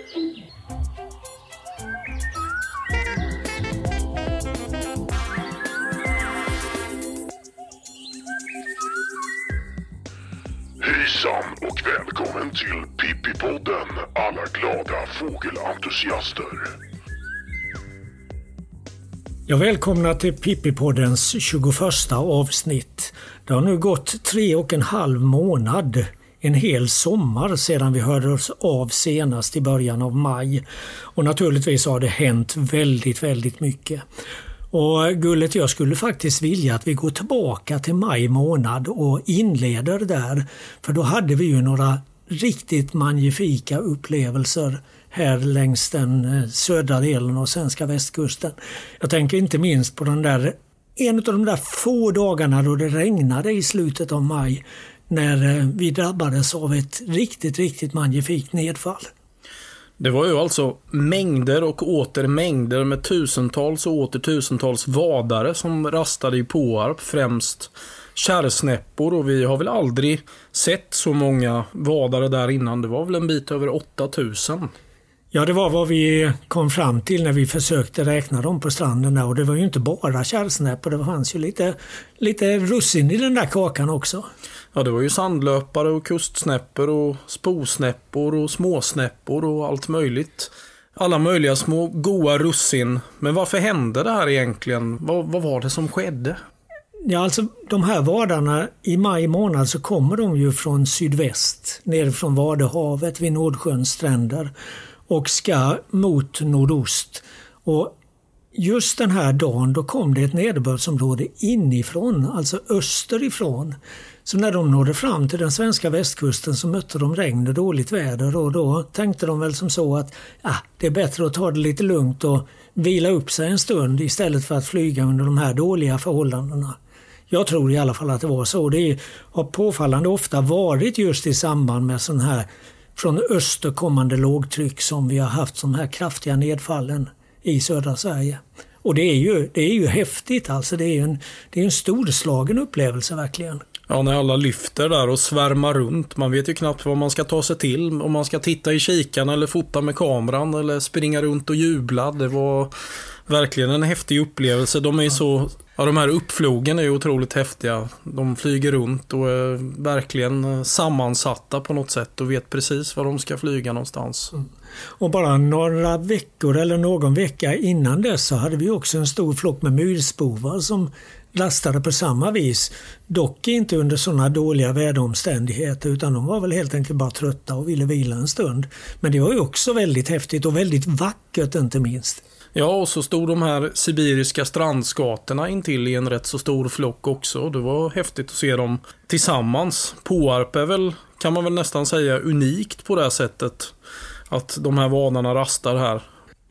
Hejsan och välkommen till Pippipodden alla glada fågelentusiaster. Jag välkomnar till Pippipoddens 21 avsnitt. Det har nu gått tre och en halv månad, en hel sommar sedan vi hörde oss av senast i början av maj. Och naturligtvis har det hänt väldigt, väldigt mycket. Och Gullet, jag skulle faktiskt vilja att vi går tillbaka till maj månad och inleder där. För då hade vi ju några riktigt magnifika upplevelser här längs den eh, södra delen av svenska västkusten. Jag tänker inte minst på den där, en av de där få dagarna då det regnade i slutet av maj när eh, vi drabbades av ett riktigt, riktigt magnifikt nedfall. Det var ju alltså mängder och åter mängder med tusentals och åter tusentals vadare som rastade i Påarp, främst kärrsnäppor och vi har väl aldrig sett så många vadare där innan. Det var väl en bit över 8000. Ja, det var vad vi kom fram till när vi försökte räkna dem på stranden där och det var ju inte bara kärrsnäppor, det fanns ju lite, lite russin i den där kakan också. Ja, det var ju sandlöpare och kustsnäppor och sposnäppor och småsnäppor och allt möjligt. Alla möjliga små goa russin. Men varför hände det här egentligen? Vad, vad var det som skedde? Ja, alltså de här vadarna i maj månad så kommer de ju från sydväst, nerifrån Vadehavet vid Nordsjöns stränder och ska mot nordost. Och just den här dagen då kom det ett nederbördsområde inifrån, alltså österifrån. Så när de nådde fram till den svenska västkusten så mötte de regn och dåligt väder och då tänkte de väl som så att ah, det är bättre att ta det lite lugnt och vila upp sig en stund istället för att flyga under de här dåliga förhållandena. Jag tror i alla fall att det var så. Det har påfallande ofta varit just i samband med sån här från öster kommande lågtryck som vi har haft som här kraftiga nedfallen i södra Sverige. Och det är ju, det är ju häftigt alltså. Det är en, det är en storslagen upplevelse verkligen. Ja, när alla lyfter där och svärmar runt. Man vet ju knappt vad man ska ta sig till. Om man ska titta i kikan eller fota med kameran eller springa runt och jubla. Det var verkligen en häftig upplevelse. De är ju så Ja, de här uppflogen är ju otroligt häftiga. De flyger runt och är verkligen eh, sammansatta på något sätt och vet precis var de ska flyga någonstans. Mm. Och bara några veckor eller någon vecka innan dess så hade vi också en stor flock med myrspovar som lastade på samma vis. Dock inte under sådana dåliga väderomständigheter utan de var väl helt enkelt bara trötta och ville vila en stund. Men det var ju också väldigt häftigt och väldigt vackert inte minst. Ja, och så stod de här sibiriska strandskatorna intill i en rätt så stor flock också. Det var häftigt att se dem tillsammans. Påarp är väl, kan man väl nästan säga, unikt på det här sättet. Att de här vanarna rastar här.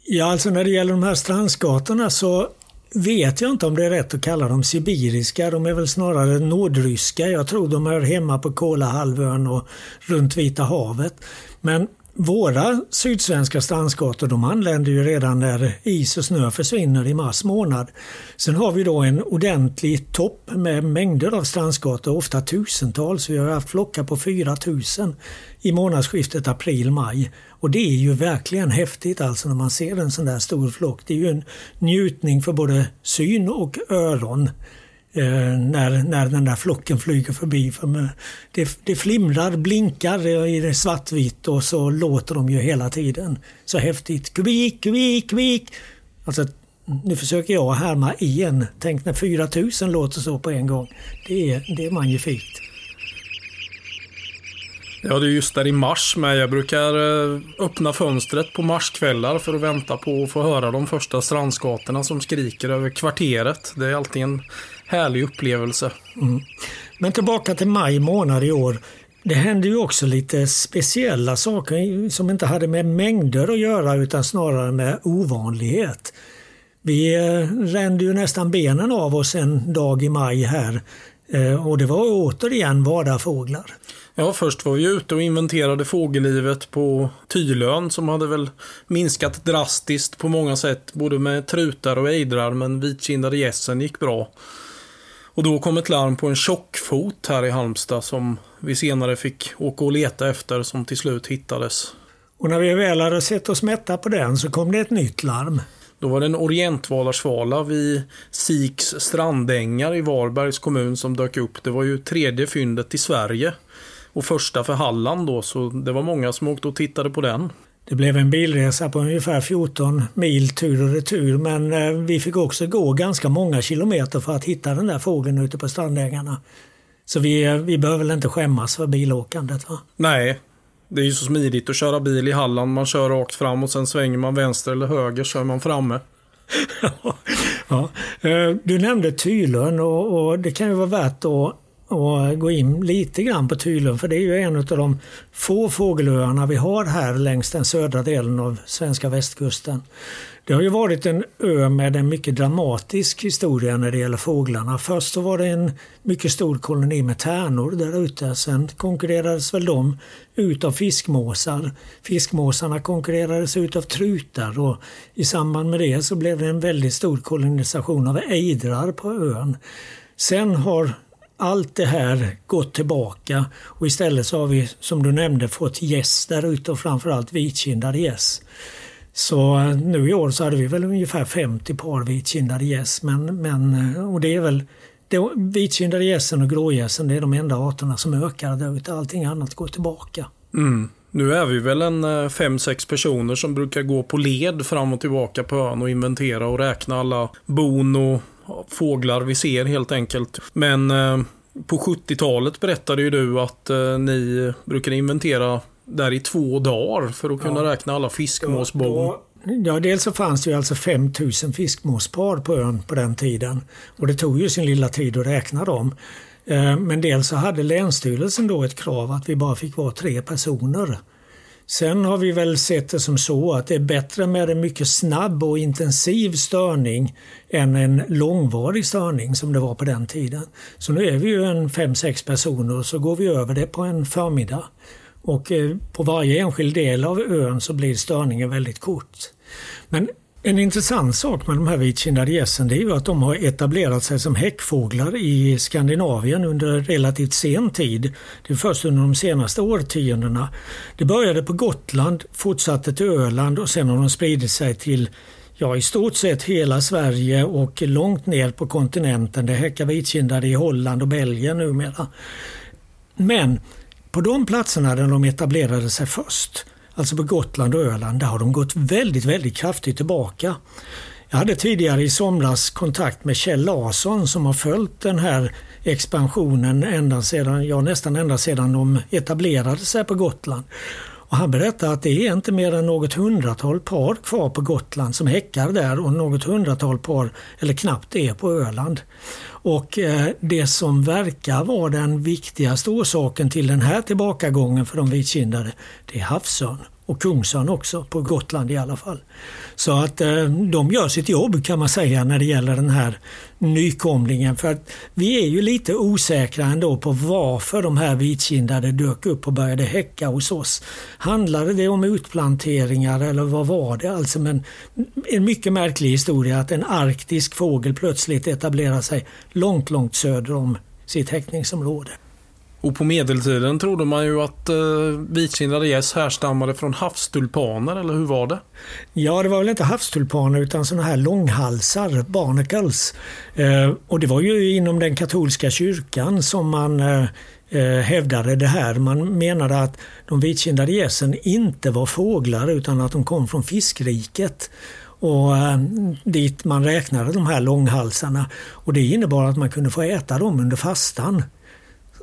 Ja, alltså när det gäller de här strandskatorna så vet jag inte om det är rätt att kalla dem sibiriska. De är väl snarare nordryska. Jag tror de är hemma på Kolahalvön och runt Vita havet. Men våra sydsvenska strandskator de anländer ju redan när is och snö försvinner i mars månad. Sen har vi då en ordentlig topp med mängder av strandskator, ofta tusentals. Vi har haft flockar på 4000 i månadsskiftet april-maj. Och det är ju verkligen häftigt alltså när man ser en sån där stor flock. Det är ju en njutning för både syn och öron. Eh, när, när den där flocken flyger förbi. För det, det flimrar, blinkar i det svartvitt och så låter de ju hela tiden. Så häftigt. Kubik, kubik, kubik. Alltså, nu försöker jag härma igen. Tänk när 4000 låter så på en gång. Det är, det är magnifikt. Ja, det är just där i mars med. Jag brukar eh, öppna fönstret på marskvällar för att vänta på att få höra de första strandskatorna som skriker över kvarteret. Det är alltid en härlig upplevelse. Mm. Men tillbaka till maj månad i år. Det hände ju också lite speciella saker som inte hade med mängder att göra utan snarare med ovanlighet. Vi eh, rände ju nästan benen av oss en dag i maj här eh, och det var återigen vadarfåglar. Ja, först var vi ute och inventerade fågellivet på Tylön som hade väl minskat drastiskt på många sätt, både med trutar och ejdrar, men vitkindade gässen gick bra. Och då kom ett larm på en tjockfot här i Halmstad som vi senare fick åka och leta efter som till slut hittades. Och när vi väl hade sett oss mätta på den så kom det ett nytt larm. Då var det en orientvalarsvala vid Siks strandängar i Varbergs kommun som dök upp. Det var ju tredje fyndet i Sverige. Och första för Halland då, så det var många som åkte och tittade på den. Det blev en bilresa på ungefär 14 mil tur och retur men eh, vi fick också gå ganska många kilometer för att hitta den där fågeln ute på strandängarna. Så vi, eh, vi behöver väl inte skämmas för bilåkandet va? Nej, det är ju så smidigt att köra bil i Halland. Man kör rakt fram och sen svänger man vänster eller höger så är man framme. ja. Eh, du nämnde Tylön och, och det kan ju vara värt att och gå in lite grann på Tylön för det är ju en av de få fågelöarna vi har här längs den södra delen av svenska västkusten. Det har ju varit en ö med en mycket dramatisk historia när det gäller fåglarna. Först så var det en mycket stor koloni med tärnor där ute. Sen konkurrerades väl de ut av fiskmåsar. Fiskmåsarna konkurrerades ut av trutar och i samband med det så blev det en väldigt stor kolonisation av ejdrar på ön. Sen har allt det här gått tillbaka och istället så har vi som du nämnde fått gäss där ute och framförallt vitkindade gäss. Så eh, nu i år så hade vi väl ungefär 50 par vitkindade gäss men, men eh, och det är väl det, vitkindade gässen och grågässen det är de enda arterna som ökar där ute. Allting annat går tillbaka. Mm. Nu är vi väl en eh, 5-6 personer som brukar gå på led fram och tillbaka på ön och inventera och räkna alla bon och fåglar vi ser helt enkelt. Men eh, på 70-talet berättade ju du att eh, ni brukade inventera där i två dagar för att kunna ja. räkna alla fiskmåsbon. Ja, dels så fanns det ju alltså 5000 fiskmåspar på ön på den tiden. Och det tog ju sin lilla tid att räkna dem. Eh, men dels så hade Länsstyrelsen då ett krav att vi bara fick vara tre personer. Sen har vi väl sett det som så att det är bättre med en mycket snabb och intensiv störning än en långvarig störning som det var på den tiden. Så nu är vi ju en fem sex personer och så går vi över det på en förmiddag. Och eh, på varje enskild del av ön så blir störningen väldigt kort. Men en intressant sak med de här vitkindade gässen det är ju att de har etablerat sig som häckfåglar i Skandinavien under relativt sen tid. Det är först under de senaste årtiondena. Det började på Gotland, fortsatte till Öland och sen har de spridit sig till ja, i stort sett hela Sverige och långt ner på kontinenten. Det häckar vitkindade i Holland och Belgien numera. Men på de platserna där de etablerade sig först alltså på Gotland och Öland, där har de gått väldigt, väldigt kraftigt tillbaka. Jag hade tidigare i somras kontakt med Kjell Larsson som har följt den här expansionen ända sedan, ja, nästan ända sedan de etablerade sig på Gotland. Och han berättade att det är inte mer än något hundratal par kvar på Gotland som häckar där och något hundratal par, eller knappt det, på Öland. Och eh, det som verkar vara den viktigaste orsaken till den här tillbakagången för de vitkindade, det är havsörn och kungsörn också, på Gotland i alla fall. Så att eh, de gör sitt jobb kan man säga när det gäller den här nykomlingen. För att vi är ju lite osäkra ändå på varför de här vitkindade dök upp och började häcka hos oss. Handlade det om utplanteringar eller vad var det? Alltså men, en mycket märklig historia att en arktisk fågel plötsligt etablerar sig långt, långt söder om sitt häckningsområde. Och på medeltiden trodde man ju att eh, vitkindade gäss härstammade från havstulpaner, eller hur var det? Ja, det var väl inte havstulpaner utan sådana här långhalsar, barnacles. Eh, och det var ju inom den katolska kyrkan som man eh, eh hävdade det här. Man menade att de vitkindade gässen inte var fåglar utan att de kom från fiskriket och eh, dit man räknade de här långhalsarna. Och det innebar att man kunde få äta dem under fastan.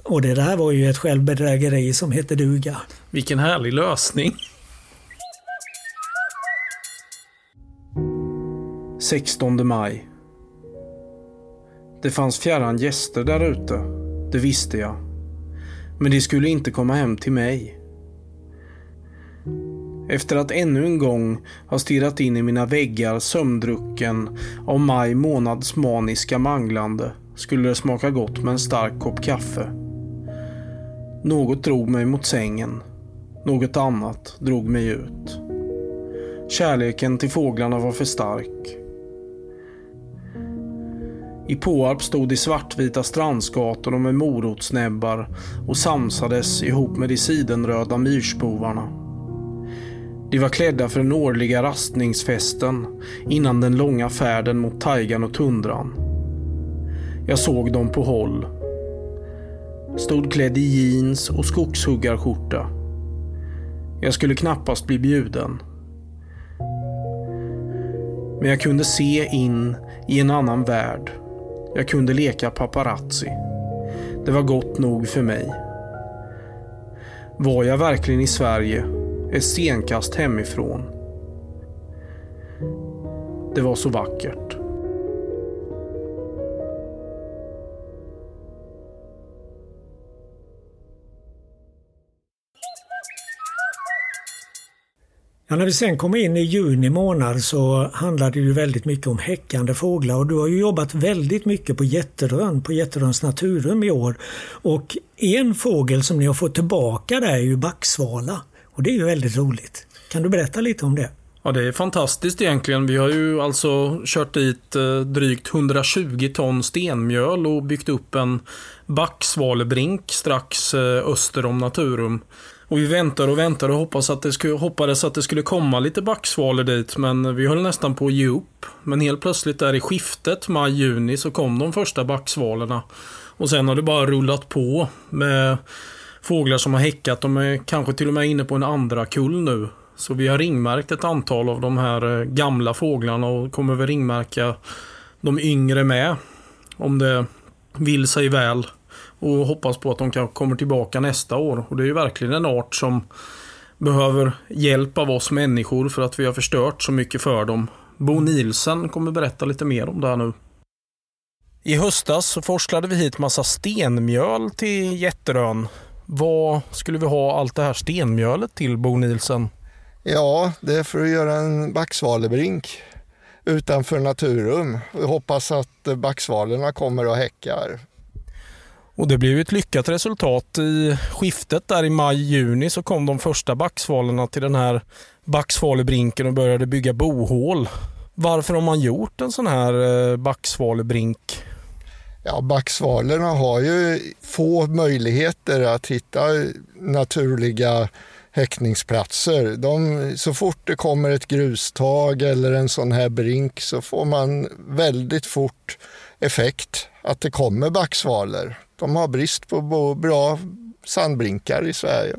Och det där var ju ett självbedrägeri som hette duga. Vilken härlig lösning. 16 maj. Det fanns fjärran gäster där ute. Det visste jag. Men de skulle inte komma hem till mig. Efter att ännu en gång ha stirrat in i mina väggar sömndrucken av maj månads maniska manglande skulle det smaka gott med en stark kopp kaffe. Något drog mig mot sängen. Något annat drog mig ut. Kärleken till fåglarna var för stark. I Påarp stod de svartvita strandsgatorna med morotsnäbbar och samsades ihop med de sidenröda myrspovarna. De var klädda för den årliga rastningsfesten innan den långa färden mot tajgan och tundran. Jag såg dem på håll. Stod klädd i jeans och skogshuggarskjorta. Jag skulle knappast bli bjuden. Men jag kunde se in i en annan värld. Jag kunde leka paparazzi. Det var gott nog för mig. Var jag verkligen i Sverige? Ett stenkast hemifrån. Det var så vackert. Ja, när vi sen kommer in i juni månad så handlar det ju väldigt mycket om häckande fåglar och du har ju jobbat väldigt mycket på Jätterön, på Jätteröns naturrum i år. Och en fågel som ni har fått tillbaka där är ju backsvala och det är ju väldigt roligt. Kan du berätta lite om det? Ja, det är fantastiskt egentligen. Vi har ju alltså kört dit eh, drygt 120 ton stenmjöl och byggt upp en backsvalebrink strax eh, öster om Naturum. Och vi väntar och väntar och hoppades att det skulle, hoppades att det skulle komma lite backsvalor dit. Men vi höll nästan på att ge upp. Men helt plötsligt där i skiftet maj-juni så kom de första backsvalorna. Och sen har det bara rullat på med fåglar som har häckat. De är kanske till och med inne på en andra kull nu. Så vi har ringmärkt ett antal av de här eh, gamla fåglarna och kommer väl ringmärka de yngre med. Om det vill sig väl och hoppas på att de kan kommer tillbaka nästa år. Och det är ju verkligen en art som behöver hjälp av oss människor för att vi har förstört så mycket för dem. Bo Nielsen kommer berätta lite mer om det här nu. I höstas så forslade vi hit massa stenmjöl till Jätterön. Vad skulle vi ha allt det här stenmjölet till, Bo Nielsen? Ja, det är för att göra en backsvalebrink utanför Naturum. Vi hoppas att backsvalorna kommer och häckar. Och det blev ett lyckat resultat. I skiftet där i maj-juni så kom de första backsvalorna till den här backsvalebrinken och började bygga bohål. Varför har man gjort en sån här eh, backsvalebrink? Ja, backsvalorna har ju få möjligheter att hitta naturliga häckningsplatser. De, så fort det kommer ett grustag eller en sån här brink så får man väldigt fort effekt att det kommer backsvalor. De har brist på bra sandbrinkar i Sverige.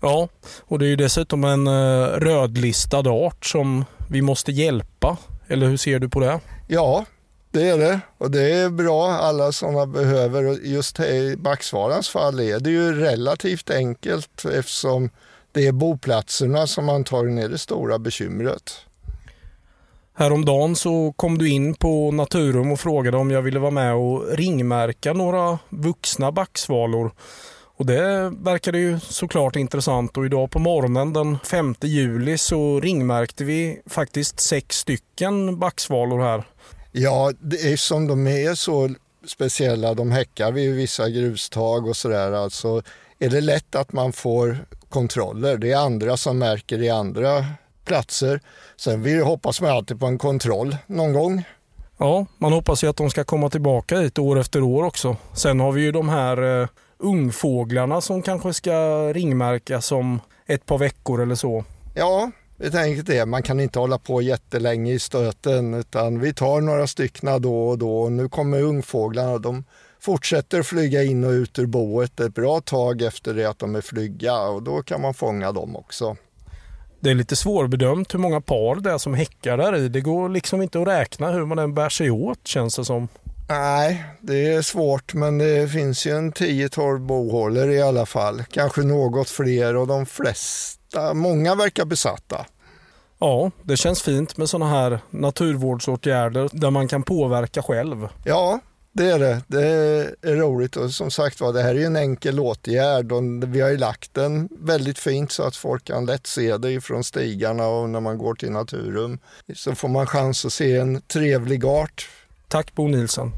Ja, och det är ju dessutom en eh, rödlistad art som vi måste hjälpa. Eller hur ser du på det? Ja, det är det. Och det är bra alla sådana behöver. Och just i backsvalans fall är det ju relativt enkelt eftersom det är boplatserna som antagligen är det stora bekymret. Häromdagen så kom du in på Naturum och frågade om jag ville vara med och ringmärka några vuxna backsvalor. Och det verkade ju såklart intressant och idag på morgonen den 5 juli så ringmärkte vi faktiskt sex stycken backsvalor här. Ja, det är som de är så speciella, de häckar vid vissa grustag och sådär, alltså är det lätt att man får kontroller. Det är andra som märker i andra platser. Sen vi hoppas man alltid på en kontroll någon gång. Ja, man hoppas ju att de ska komma tillbaka hit år efter år också. Sen har vi ju de här eh, ungfåglarna som kanske ska ringmärkas om ett par veckor eller så. Ja, vi tänker det. Man kan inte hålla på jättelänge i stöten utan vi tar några stycken då och då. Nu kommer ungfåglarna. De fortsätter flyga in och ut ur boet ett bra tag efter det att de är flygga och då kan man fånga dem också. Det är lite svårbedömt hur många par det är som häckar där i. Det går liksom inte att räkna hur man än bär sig åt känns det som. Nej, det är svårt men det finns ju en 10-12 bohålor i alla fall. Kanske något fler och de flesta, många verkar besatta. Ja, det känns fint med sådana här naturvårdsåtgärder där man kan påverka själv. Ja, det är det. Det är roligt och som sagt var, det här är en enkel åtgärd och vi har ju lagt den väldigt fint så att folk kan lätt se det ifrån stigarna och när man går till Naturum så får man chans att se en trevlig art. Tack Bo Nilsson.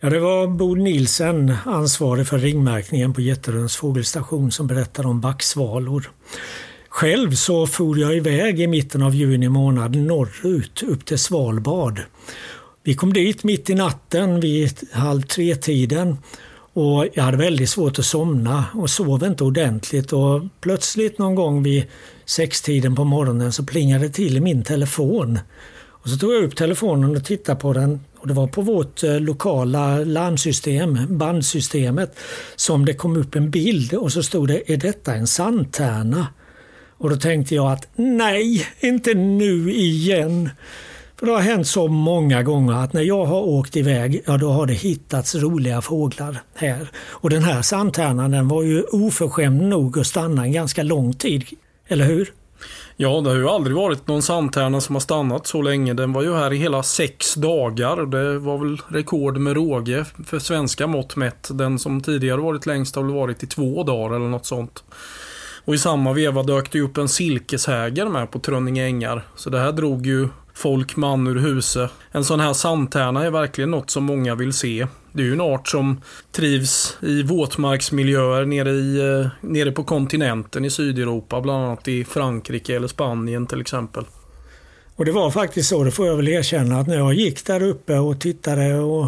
Ja, det var Bo Nielsen, ansvarig för ringmärkningen på Jätteröns fågelstation, som berättade om backsvalor. Själv så for jag iväg i mitten av juni månad norrut upp till Svalbard. Vi kom dit mitt i natten vid halv tre-tiden och jag hade väldigt svårt att somna och sov inte ordentligt och plötsligt någon gång vid sextiden på morgonen så plingade det till i min telefon. Och så tog jag upp telefonen och tittade på den och det var på vårt eh, lokala larmsystem, bandsystemet, som det kom upp en bild och så stod det är detta en sandtärna? Och då tänkte jag att nej, inte nu igen. För det har hänt så många gånger att när jag har åkt iväg, ja då har det hittats roliga fåglar här. Och den här sandtärnan den var ju oförskämd nog att stanna en ganska lång tid. Eller hur? Ja, det har ju aldrig varit någon sandtärna som har stannat så länge. Den var ju här i hela sex dagar. Det var väl rekord med råge för svenska mått mätt. Den som tidigare varit längst har väl varit i två dagar eller något sånt. Och i samma veva dök det upp en silkeshäger med på Trönninge ängar. Så det här drog ju folk man ur huset. En sån här sandtärna är verkligen något som många vill se. Det är ju en art som trivs i våtmarksmiljöer nere, i, eh, nere på kontinenten i Sydeuropa, bland annat i Frankrike eller Spanien till exempel. Och det var faktiskt så, det får jag väl erkänna, att när jag gick där uppe och tittade och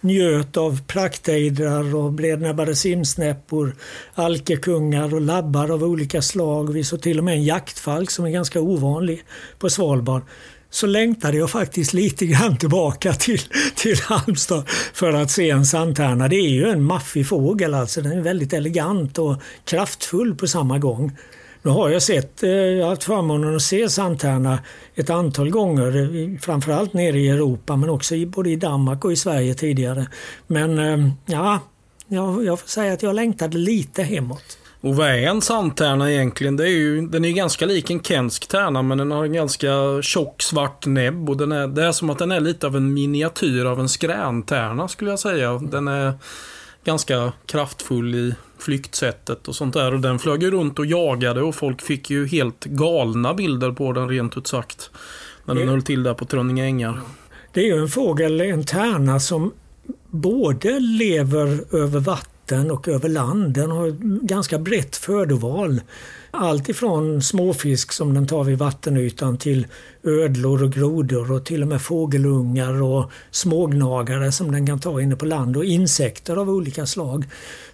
njöt av praktejdrar och brednäbbade simsnäppor, alkekungar och labbar av olika slag. Vi såg till och med en jaktfalk som är ganska ovanlig på Svalbard så längtade jag faktiskt lite grann tillbaka till, till Halmstad för att se en sandtärna. Det är ju en maffig fågel alltså. Den är väldigt elegant och kraftfull på samma gång. Nu har jag sett, eh, jag har haft förmånen att se sandtärna ett antal gånger, eh, framförallt nere i Europa men också i, både i Danmark och i Sverige tidigare. Men eh, ja, jag, jag får säga att jag längtade lite hemåt. Och vad är en sandtärna egentligen? Det är ju, den är ju ganska lik en kensk tärna men den har en ganska tjock svart näbb och den är, det är som att den är lite av en miniatyr av en skräntärna skulle jag säga. Den är ganska kraftfull i flyktsättet och sånt där. Och den flög ju runt och jagade och folk fick ju helt galna bilder på den rent ut sagt. När den det, höll till där på Trönninge ängar. Det är ju en fågel, en tärna som både lever över vatten vatten och över land. Den har ett ganska brett födoval. Allt ifrån småfisk som den tar vid vattenytan till ödlor och grodor och till och med fågelungar och smågnagare som den kan ta inne på land och insekter av olika slag.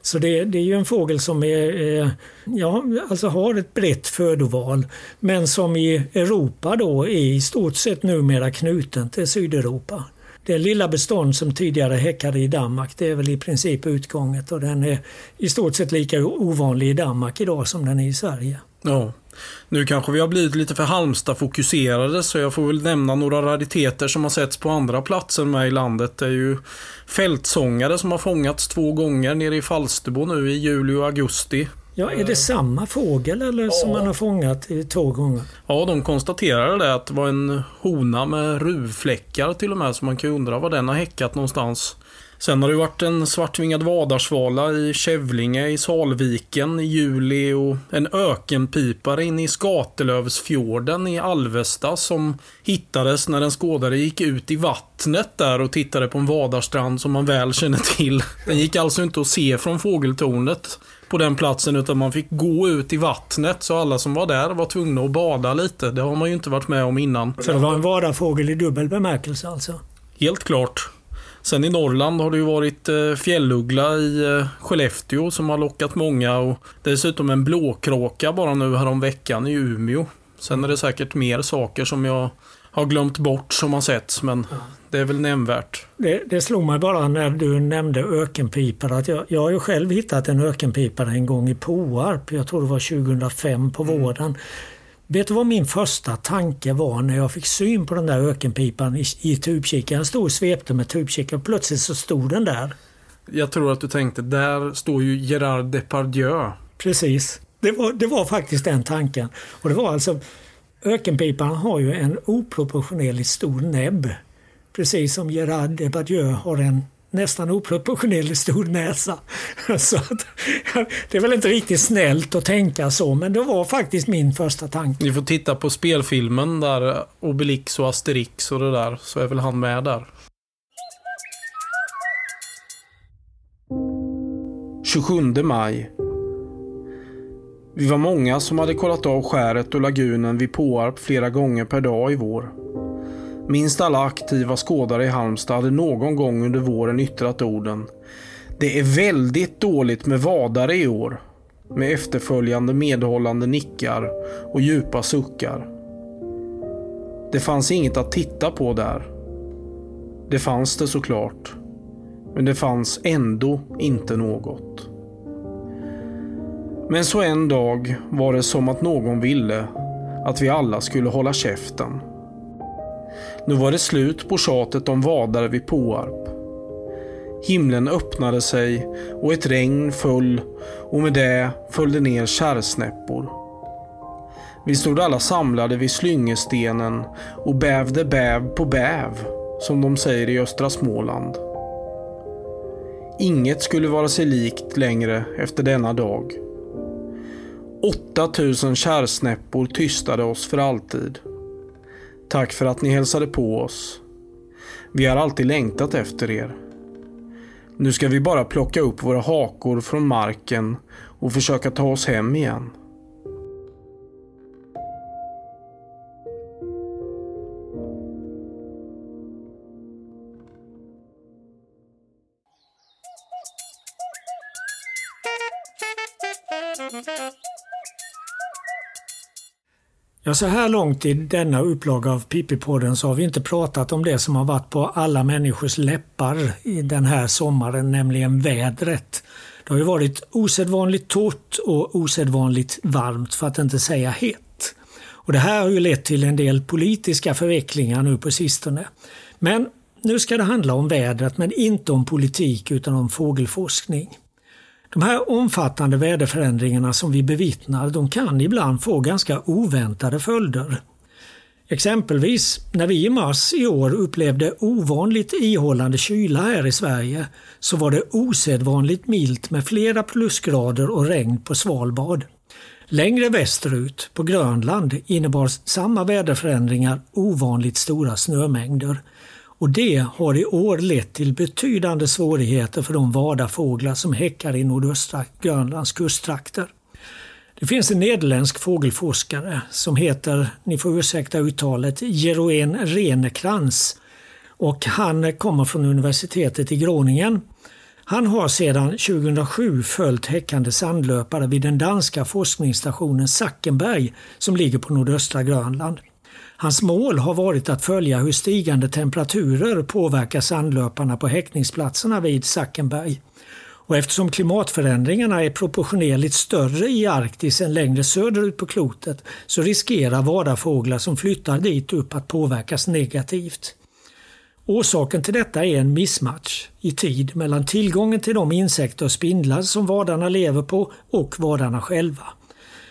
Så det, det är ju en fågel som är, ja, alltså har ett brett födoval men som i Europa då är i stort sett numera knuten till Sydeuropa. Det lilla bestånd som tidigare häckade i Danmark det är väl i princip utgånget och den är i stort sett lika ovanlig i Danmark idag som den är i Sverige. Ja. Nu kanske vi har blivit lite för Halmstad-fokuserade så jag får väl nämna några rariteter som har setts på andra platser med i landet. Det är ju fältsångare som har fångats två gånger nere i Falsterbo nu i juli och augusti. Ja, är det samma fågel eller ja. som man har fångat två gånger? Ja, de konstaterade det att det var en hona med ruvfläckar till och med, så man kan undra var den har häckat någonstans. Sen har det varit en svartvingad vadarsvala i Kävlinge i Salviken i juli och en ökenpipare inne i Skatelövsfjorden i Alvesta som hittades när en skådare gick ut i vattnet där och tittade på en vadarstrand som man väl känner till. Den gick alltså inte att se från fågeltornet på den platsen utan man fick gå ut i vattnet så alla som var där var tvungna att bada lite. Det har man ju inte varit med om innan. Så det var en vadarfågel i dubbel bemärkelse alltså? Helt klart. Sen i Norrland har det ju varit eh, fjälluggla i eh, Skellefteå som har lockat många och dessutom en blåkråka bara nu härom veckan i Umeå. Sen är det säkert mer saker som jag har glömt bort som har setts men det är väl nämnvärt. Det, det slog mig bara när du nämnde ökenpipare att jag, jag har ju själv hittat en ökenpipare en gång i Påarp. Jag tror det var 2005 på mm. Vet du vad min första tanke var när jag fick syn på den där ökenpipan i, i tubkikaren? Jag stod och svepte med tubkikaren och plötsligt så stod den där. Jag tror att du tänkte, där står ju Gerard Depardieu. Precis. Det var, det var faktiskt den tanken. Och det var alltså Ökenpipan har ju en oproportionerligt stor näbb. Precis som Gerard Depardieu har en nästan oproportionerligt stor näsa. Så att, det är väl inte riktigt snällt att tänka så, men det var faktiskt min första tanke. Ni får titta på spelfilmen där Obelix och Asterix och det där, så är väl han med där. 27 maj. Vi var många som hade kollat av skäret och lagunen vid Påarp flera gånger per dag i vår. Minst alla aktiva skådare i Halmstad hade någon gång under våren yttrat orden Det är väldigt dåligt med vadare i år. Med efterföljande medhållande nickar och djupa suckar. Det fanns inget att titta på där. Det fanns det såklart. Men det fanns ändå inte något. Men så en dag var det som att någon ville att vi alla skulle hålla käften. Nu var det slut på tjatet om vadare vid Påarp. Himlen öppnade sig och ett regn föll och med det följde ner kärrsnäppor. Vi stod alla samlade vid slyngestenen och bävde bäv på bäv, som de säger i östra Småland. Inget skulle vara sig likt längre efter denna dag. 8000 kärrsnäppor tystade oss för alltid. Tack för att ni hälsade på oss. Vi har alltid längtat efter er. Nu ska vi bara plocka upp våra hakor från marken och försöka ta oss hem igen. Ja, så här långt i denna upplaga av Pippi-podden så har vi inte pratat om det som har varit på alla människors läppar i den här sommaren, nämligen vädret. Det har ju varit osedvanligt torrt och osedvanligt varmt för att inte säga hett. Och det här har ju lett till en del politiska förvecklingar nu på sistone. Men nu ska det handla om vädret men inte om politik utan om fågelforskning. De här omfattande väderförändringarna som vi bevittnar de kan ibland få ganska oväntade följder. Exempelvis när vi i mars i år upplevde ovanligt ihållande kyla här i Sverige så var det osedvanligt milt med flera plusgrader och regn på Svalbard. Längre västerut, på Grönland, innebar samma väderförändringar ovanligt stora snömängder. Och det har i år lett till betydande svårigheter för de vadarfåglar som häckar i nordöstra Grönlands kusttrakter. Det finns en nederländsk fågelforskare som heter, ni får ursäkta uttalet, Jeroen Renekrans och han kommer från universitetet i Groningen. Han har sedan 2007 följt häckande sandlöpare vid den danska forskningsstationen Sackenberg som ligger på nordöstra Grönland. Hans mål har varit att följa hur stigande temperaturer påverkar sandlöparna på häckningsplatserna vid Sackenberg. Och eftersom klimatförändringarna är proportionerligt större i Arktis än längre söderut på klotet så riskerar vadarfåglar som flyttar dit upp att påverkas negativt. Orsaken till detta är en missmatch i tid mellan tillgången till de insekter och spindlar som vadarna lever på och vadarna själva.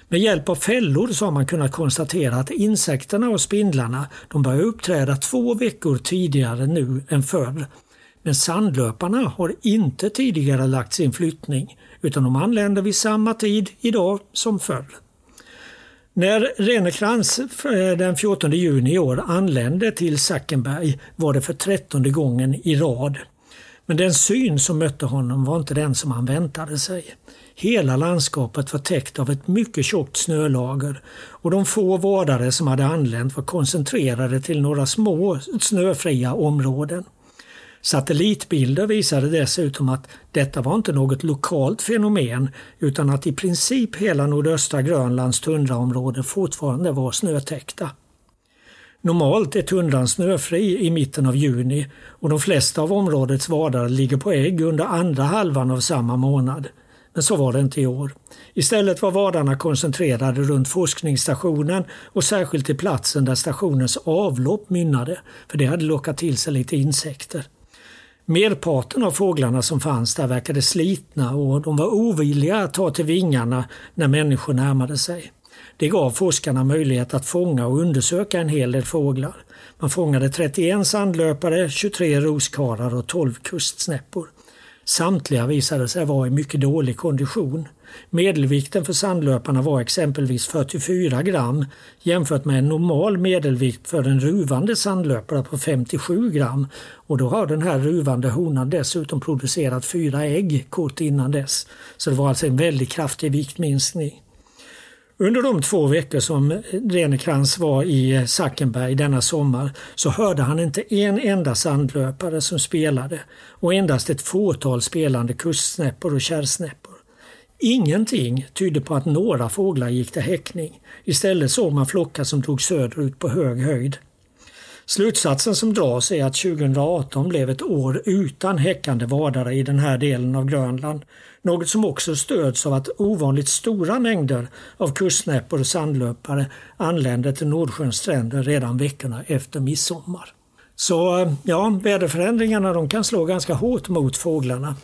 Med hjälp av fällor så har man kunnat konstatera att insekterna och spindlarna de börjar uppträda två veckor tidigare nu än förr. Men sandlöparna har inte tidigare lagt sin flyttning utan de anländer vid samma tid idag som förr. När Renekrans eh, den 14 juni i år anlände till Sackenberg var det för trettonde gången i rad. Men den syn som mötte honom var inte den som han väntade sig. Hela landskapet var täckt av ett mycket tjockt snölager och de få vårdare som hade anlänt var koncentrerade till några små snöfria områden. Satellitbilder visade dessutom att detta var inte något lokalt fenomen utan att i princip hela nordöstra Grönlands tundraområde fortfarande var snötäckta. Normalt är tundran snöfri i mitten av juni och de flesta av områdets vadare ligger på ägg under andra halvan av samma månad. Men så var det inte i år. Istället var vadarna koncentrerade runt forskningsstationen och särskilt till platsen där stationens avlopp mynnade, för det hade lockat till sig lite insekter. Merparten av fåglarna som fanns där verkade slitna och de var ovilliga att ta till vingarna när människor närmade sig. Det gav forskarna möjlighet att fånga och undersöka en hel del fåglar. Man fångade 31 sandlöpare, 23 roskarar och 12 kustsnäppor. Samtliga visade sig vara i mycket dålig kondition. Medelvikten för sandlöparna var exempelvis 44 gram jämfört med en normal medelvikt för en ruvande sandlöpare på 57 gram. Och då har den här ruvande honan dessutom producerat fyra ägg kort innan dess. Så det var alltså en väldigt kraftig viktminskning. Under de två veckor som Renekrans var i Sackenberg denna sommar så hörde han inte en enda sandlöpare som spelade och endast ett fåtal spelande kustsnäppor och kärrsnäppor. Ingenting tydde på att några fåglar gick till häckning. Istället såg man flockar som drog söderut på hög höjd. Slutsatsen som dras är att 2018 blev ett år utan häckande vadare i den här delen av Grönland. Något som också stöds av att ovanligt stora mängder av kustnäppor och sandlöpare anländer till Nordsjöns stränder redan veckorna efter midsommar. Så eh, ja, väderförändringarna de kan slå ganska hårt mot fåglarna.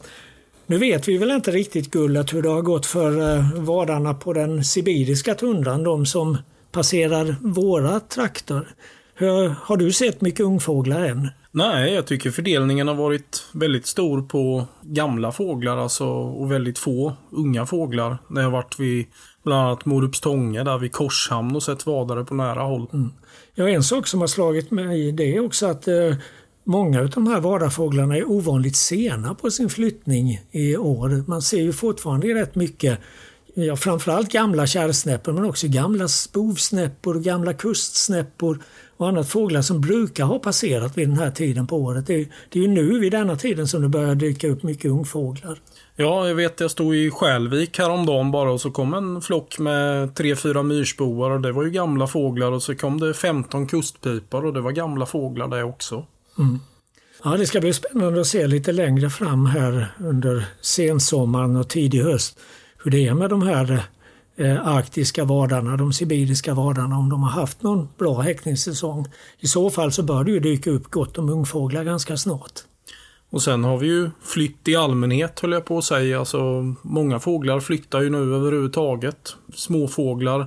Nu vet vi väl inte riktigt Gullet hur det har gått för eh, vadarna på den sibiriska tundran, de som passerar våra trakter. Har du sett mycket ungfåglar än? Nej, jag tycker fördelningen har varit väldigt stor på gamla fåglar alltså, och väldigt få unga fåglar. När jag varit vid bland annat Morupstånge där vid Korshamn och sett vadare på nära håll. Mm. Ja, en sak som har slagit mig det är också att eh, många av de här vadarfåglarna är ovanligt sena på sin flyttning i år. Man ser ju fortfarande rätt mycket ja, framförallt gamla kärrsnäppor men också gamla spovsnäppor, gamla kustsnäppor och annat fåglar som brukar ha passerat vid den här tiden på året. Det är, det är ju nu vid denna tiden som det börjar dyka upp mycket ungfåglar. Ja, jag vet jag stod i Skälvik häromdagen bara och så kom en flock med tre, fyra myrsboar och det var ju gamla fåglar och så kom det 15 kustpipar och det var gamla fåglar det också. Mm. Ja, det ska bli spännande att se lite längre fram här under sensommaren och tidig höst hur det är med de här eh, arktiska vadarna, de sibiriska vadarna, om de har haft någon bra häckningssäsong. I så fall så bör det ju dyka upp gott om ungfåglar ganska snart. Och sen har vi ju flytt i allmänhet höll jag på att säga. Alltså, många fåglar flyttar ju nu överhuvudtaget. Småfåglar,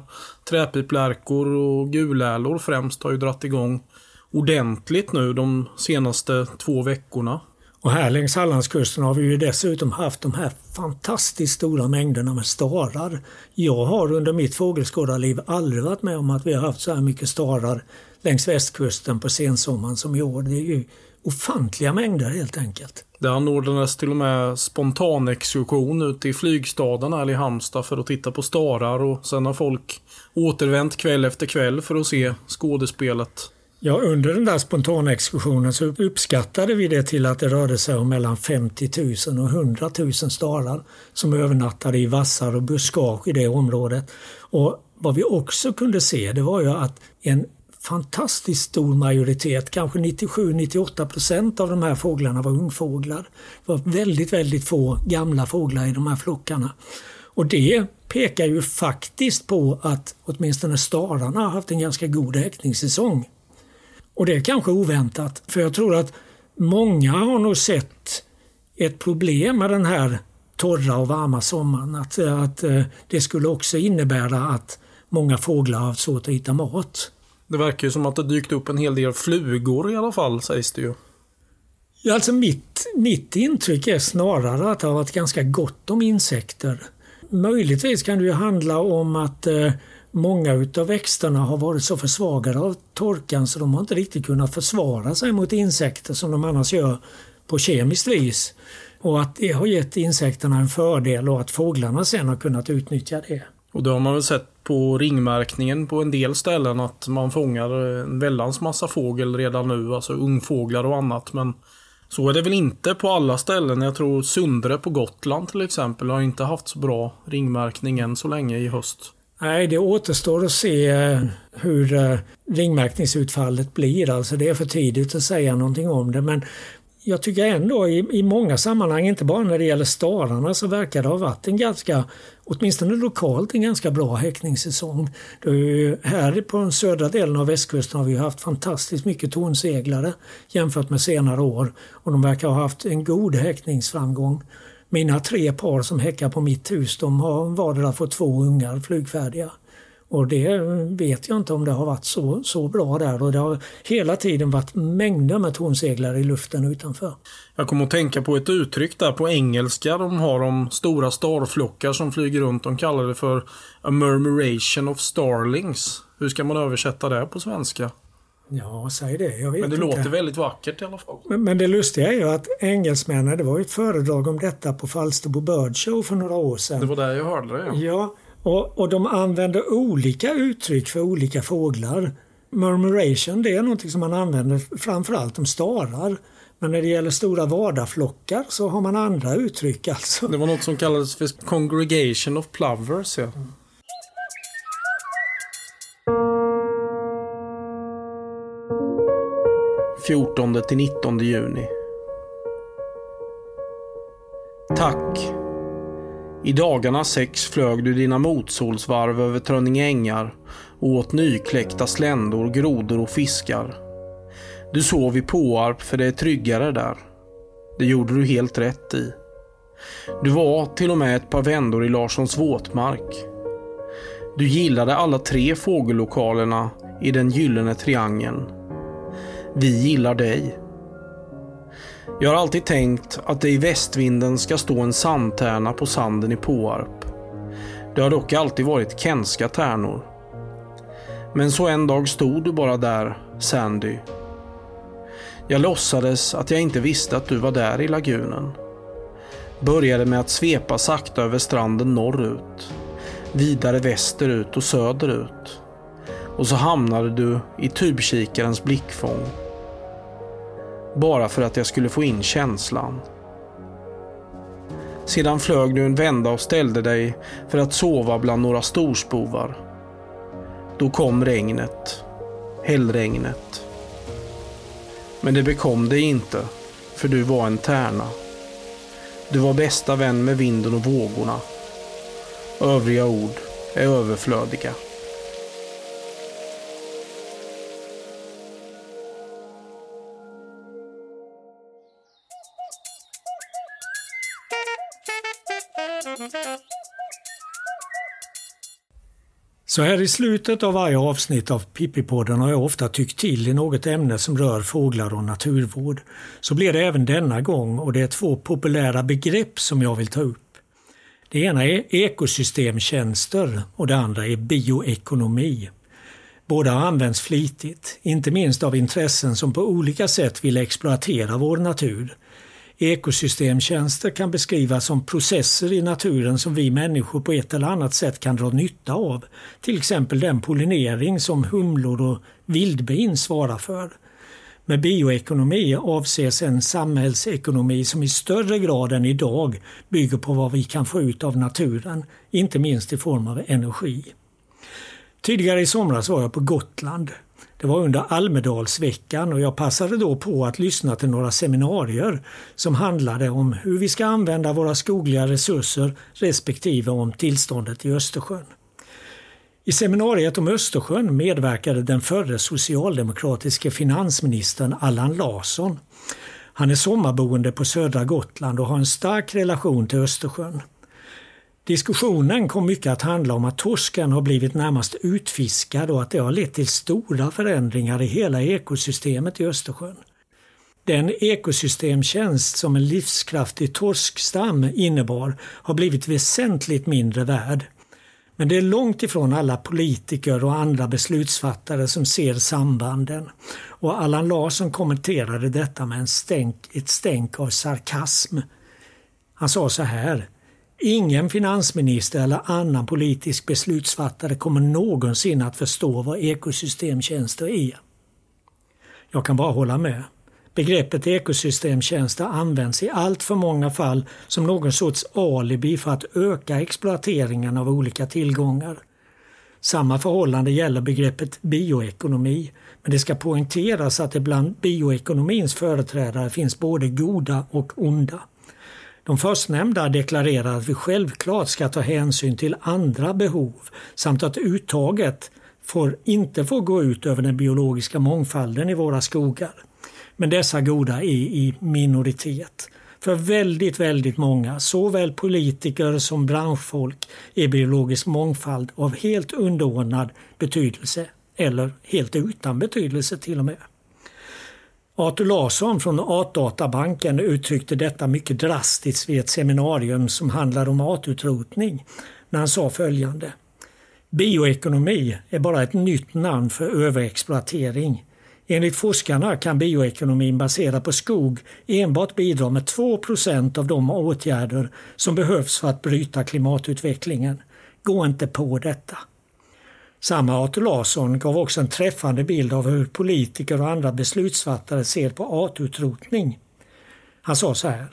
träpiplärkor och gulälor främst har ju dratt igång ordentligt nu de senaste två veckorna. Och här längs Hallandskusten har vi ju dessutom haft de här fantastiskt stora mängderna med starar. Jag har under mitt fågelskådarliv aldrig varit med om att vi har haft så här mycket starar längs västkusten på sensommaren som i år. Det är ju ofantliga mängder helt enkelt. Det anordnades till och med spontanexkursion ute i flygstaden här i Halmstad för att titta på starar och sen har folk återvänt kväll efter kväll för att se skådespelet. Ja, under den där spontana exkursionen så uppskattade vi det till att det rörde sig om mellan 50 000 och 100 000 stalar som övernattade i vassar och buskage i det området. Och vad vi också kunde se det var ju att en fantastiskt stor majoritet, kanske 97-98 procent av de här fåglarna var ungfåglar. Det var väldigt, väldigt få gamla fåglar i de här flockarna. Och det pekar ju faktiskt på att åtminstone stararna har haft en ganska god häckningssäsong. Och det är kanske oväntat, för jag tror att många har nog sett ett problem med den här torra och varma sommaren. Att, att eh, det skulle också innebära att många fåglar har svårt att hitta mat. Det verkar ju som att det dykt upp en hel del flugor i alla fall, sägs det ju. Ja, alltså mitt, mitt intryck är snarare att det har varit ganska gott om insekter. Möjligtvis kan det ju handla om att eh, många utav växterna har varit så försvagade av torkan så de har inte riktigt kunnat försvara sig mot insekter som de annars gör på kemiskt vis. Och att det har gett insekterna en fördel och att fåglarna sen har kunnat utnyttja det. Och det har man väl sett på ringmärkningen på en del ställen att man fångar en väldans massa fågel redan nu, alltså ungfåglar och annat. Men så är det väl inte på alla ställen. Jag tror Sundre på Gotland till exempel har inte haft så bra ringmärkning än så länge i höst. Nej, det återstår att se eh, hur eh, ringmärkningsutfallet blir. Alltså det är för tidigt att säga någonting om det. Men jag tycker ändå i, i många sammanhang, inte bara när det gäller stararna, så verkar det ha varit en ganska, åtminstone lokalt, en ganska bra häckningssäsong. här på den södra delen av västkusten har vi haft fantastiskt mycket tornseglare jämfört med senare år. Och de verkar ha haft en god häckningsframgång. Mina tre par som häckar på mitt hus de har vardera fått två ungar flygfärdiga. Och det vet jag inte om det har varit så, så bra där och det har hela tiden varit mängder med tonseglare i luften utanför. Jag kommer att tänka på ett uttryck där på engelska de har om stora starflockar som flyger runt. De kallar det för a murmuration of starlings. Hur ska man översätta det på svenska? Ja, säg det. Jag vet men det inte. låter väldigt vackert i alla fall. Men, men, det lustiga är ju att engelsmännen, det var ett föredrag om detta på Falsterbo Bird Show för några år sedan. Det var där jag hörde det ja. Ja, Och, och de använder olika uttryck för olika fåglar. Murmuration det är något som man använder framförallt om starar. Men när det gäller stora vadarflockar så har man andra uttryck alltså. Det var något som kallades för Congregation of Plovers. Ja. 14 till 19 juni. Tack. I dagarna sex flög du dina motsolsvarv över Trönninge ängar och åt nykläckta sländor, grodor och fiskar. Du sov i Påarp för det är tryggare där. Det gjorde du helt rätt i. Du var till och med ett par vändor i Larssons våtmark. Du gillade alla tre fågellokalerna i den gyllene triangeln. Vi gillar dig. Jag har alltid tänkt att det i västvinden ska stå en sandtärna på sanden i Påarp. Det har dock alltid varit kenska tärnor. Men så en dag stod du bara där, Sandy. Jag låtsades att jag inte visste att du var där i lagunen. Började med att svepa sakta över stranden norrut. Vidare västerut och söderut. Och så hamnade du i tubkikarens blickfång bara för att jag skulle få in känslan. Sedan flög du en vända och ställde dig för att sova bland några storspovar. Då kom regnet. Hällregnet. Men det bekom dig inte, för du var en tärna. Du var bästa vän med vinden och vågorna. Övriga ord är överflödiga. Så här i slutet av varje avsnitt av Pippipodden har jag ofta tyckt till i något ämne som rör fåglar och naturvård. Så blir det även denna gång och det är två populära begrepp som jag vill ta upp. Det ena är ekosystemtjänster och det andra är bioekonomi. Båda har använts flitigt, inte minst av intressen som på olika sätt vill exploatera vår natur. Ekosystemtjänster kan beskrivas som processer i naturen som vi människor på ett eller annat sätt kan dra nytta av. Till exempel den pollinering som humlor och vildbin svarar för. Med bioekonomi avses en samhällsekonomi som i större grad än idag bygger på vad vi kan få ut av naturen, inte minst i form av energi. Tidigare i somras var jag på Gotland det var under Almedalsveckan och jag passade då på att lyssna till några seminarier som handlade om hur vi ska använda våra skogliga resurser respektive om tillståndet i Östersjön. I seminariet om Östersjön medverkade den förre socialdemokratiske finansministern Allan Larsson. Han är sommarboende på södra Gotland och har en stark relation till Östersjön. Diskussionen kom mycket att handla om att torsken har blivit närmast utfiskad och att det har lett till stora förändringar i hela ekosystemet i Östersjön. Den ekosystemtjänst som en livskraftig torskstam innebar har blivit väsentligt mindre värd. Men det är långt ifrån alla politiker och andra beslutsfattare som ser sambanden. Och Allan Larsson kommenterade detta med en stänk, ett stänk av sarkasm. Han sa så här Ingen finansminister eller annan politisk beslutsfattare kommer någonsin att förstå vad ekosystemtjänster är. Jag kan bara hålla med. Begreppet ekosystemtjänster används i allt för många fall som någon sorts alibi för att öka exploateringen av olika tillgångar. Samma förhållande gäller begreppet bioekonomi, men det ska poängteras att det bland bioekonomins företrädare finns både goda och onda. De förstnämnda deklarerar att vi självklart ska ta hänsyn till andra behov samt att uttaget får inte får gå ut över den biologiska mångfalden i våra skogar. Men dessa goda är i minoritet. För väldigt, väldigt många, såväl politiker som branschfolk, är biologisk mångfald av helt underordnad betydelse eller helt utan betydelse till och med. Artur Larsson från Artdatabanken uttryckte detta mycket drastiskt vid ett seminarium som handlade om artutrotning när han sa följande. Bioekonomi är bara ett nytt namn för överexploatering. Enligt forskarna kan bioekonomin baserad på skog enbart bidra med 2% av de åtgärder som behövs för att bryta klimatutvecklingen. Gå inte på detta. Samma Arthur Larsson gav också en träffande bild av hur politiker och andra beslutsfattare ser på artutrotning. Han sa så här.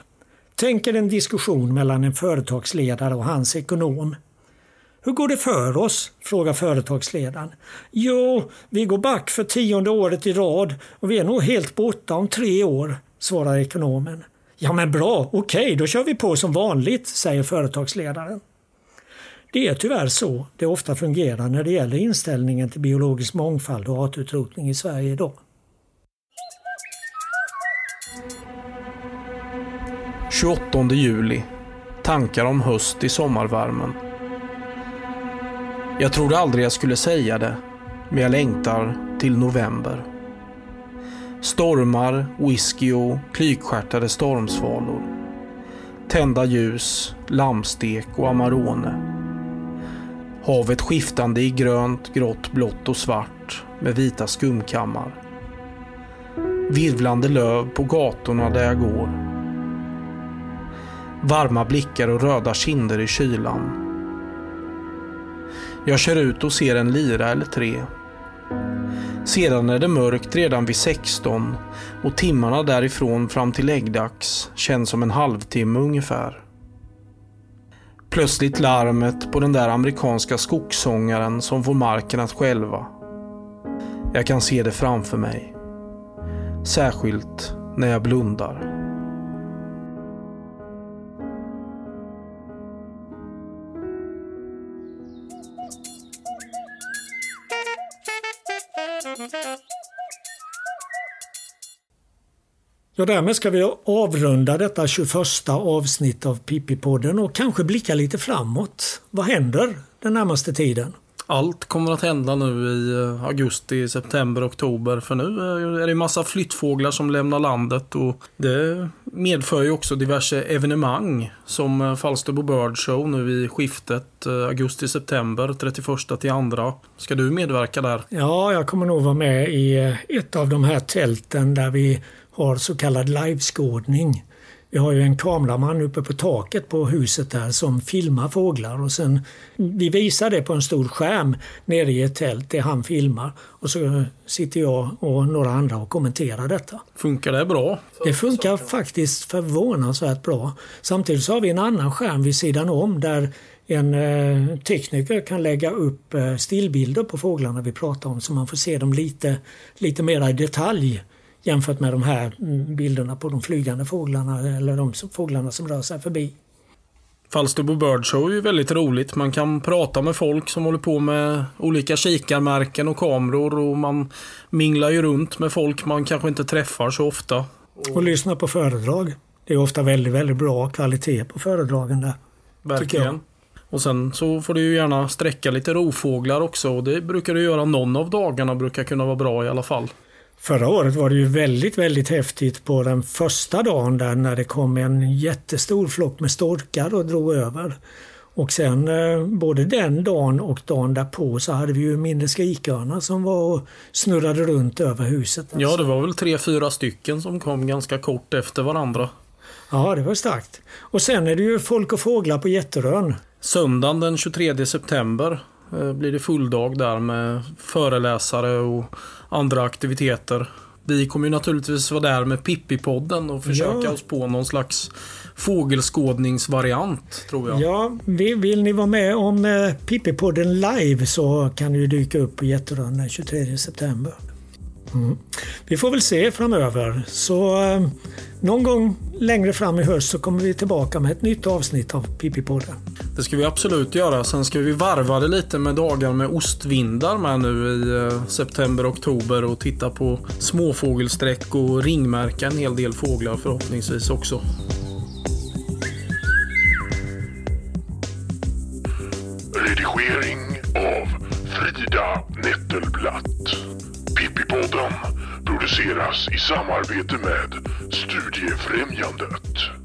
Tänk er en diskussion mellan en företagsledare och hans ekonom. Hur går det för oss? frågar företagsledaren. Jo, vi går back för tionde året i rad och vi är nog helt borta om tre år, svarar ekonomen. Ja men bra, okej, okay, då kör vi på som vanligt, säger företagsledaren. Det är tyvärr så det ofta fungerar när det gäller inställningen till biologisk mångfald och artutrotning i Sverige idag. –28 juli. Tankar om höst i sommarvärmen. Jag trodde aldrig jag skulle säga det, men jag längtar till november. Stormar, whisky och klykstjärtade stormsvalor. Tända ljus, lammstek och Amarone. Havet skiftande i grönt, grått, blått och svart med vita skumkammar. Virvlande löv på gatorna där jag går. Varma blickar och röda kinder i kylan. Jag kör ut och ser en lira eller tre. Sedan är det mörkt redan vid 16 och timmarna därifrån fram till läggdags känns som en halvtimme ungefär. Plötsligt larmet på den där amerikanska skogssångaren som får marken att skälva. Jag kan se det framför mig. Särskilt när jag blundar. Ja, därmed ska vi avrunda detta 21 avsnitt av Pippi-podden och kanske blicka lite framåt. Vad händer den närmaste tiden? Allt kommer att hända nu i eh, augusti, september, oktober. För nu är det massa flyttfåglar som lämnar landet och det medför ju också diverse evenemang som eh, Falsterbo Bird Show nu i skiftet eh, augusti-september 31 till andra. Ska du medverka där? Ja, jag kommer nog vara med i ett av de här tälten där vi har så kallad liveskådning. Vi har ju en kameraman uppe på taket på huset där som filmar fåglar och sen vi visar det på en stor skärm nere i ett tält, det han filmar. Och så sitter jag och några andra och kommenterar detta. Funkar det bra? Det funkar faktiskt förvånansvärt bra. Samtidigt så har vi en annan skärm vid sidan om där en eh, tekniker kan lägga upp eh, stillbilder på fåglarna vi pratar om så man får se dem lite, lite mer i detalj jämfört med de här bilderna på de flygande fåglarna eller de fåglarna som rör sig förbi. Falsterbo Bird Show är ju väldigt roligt. Man kan prata med folk som håller på med olika kikarmärken och kameror och man minglar ju runt med folk man kanske inte träffar så ofta. Och lyssna på föredrag. Det är ofta väldigt, väldigt bra kvalitet på föredragen där. Verkligen. Och sen så får du ju gärna sträcka lite rovfåglar också. Och det brukar du göra någon av dagarna brukar kunna vara bra i alla fall. Förra året var det ju väldigt, väldigt häftigt på den första dagen där när det kom en jättestor flock med storkar och drog över. Och sen eh, både den dagen och dagen därpå så hade vi ju mindre skrikörnar som var och snurrade runt över huset. Ja, det var väl tre, fyra stycken som kom ganska kort efter varandra. Ja, det var starkt. Och sen är det ju folk och fåglar på Jätterön. Söndagen den 23 september blir det full dag där med föreläsare och andra aktiviteter. Vi kommer ju naturligtvis vara där med Pippi-podden och försöka ja. oss på någon slags fågelskådningsvariant, tror jag. Ja, vill ni vara med om eh, Pippi-podden live så kan du dyka upp på Jätterön den 23 september. Mm. Vi får väl se framöver. Så eh, någon gång längre fram i höst så kommer vi tillbaka med ett nytt avsnitt av Pippi-podden. Det ska vi absolut göra. Sen ska vi varva det lite med dagar med ostvindar med nu i eh, september, oktober och titta på småfågelsträck och ringmärka en hel del fåglar förhoppningsvis också. Redigering av Frida Nettelblatt. Podden produceras i samarbete med Studiefrämjandet.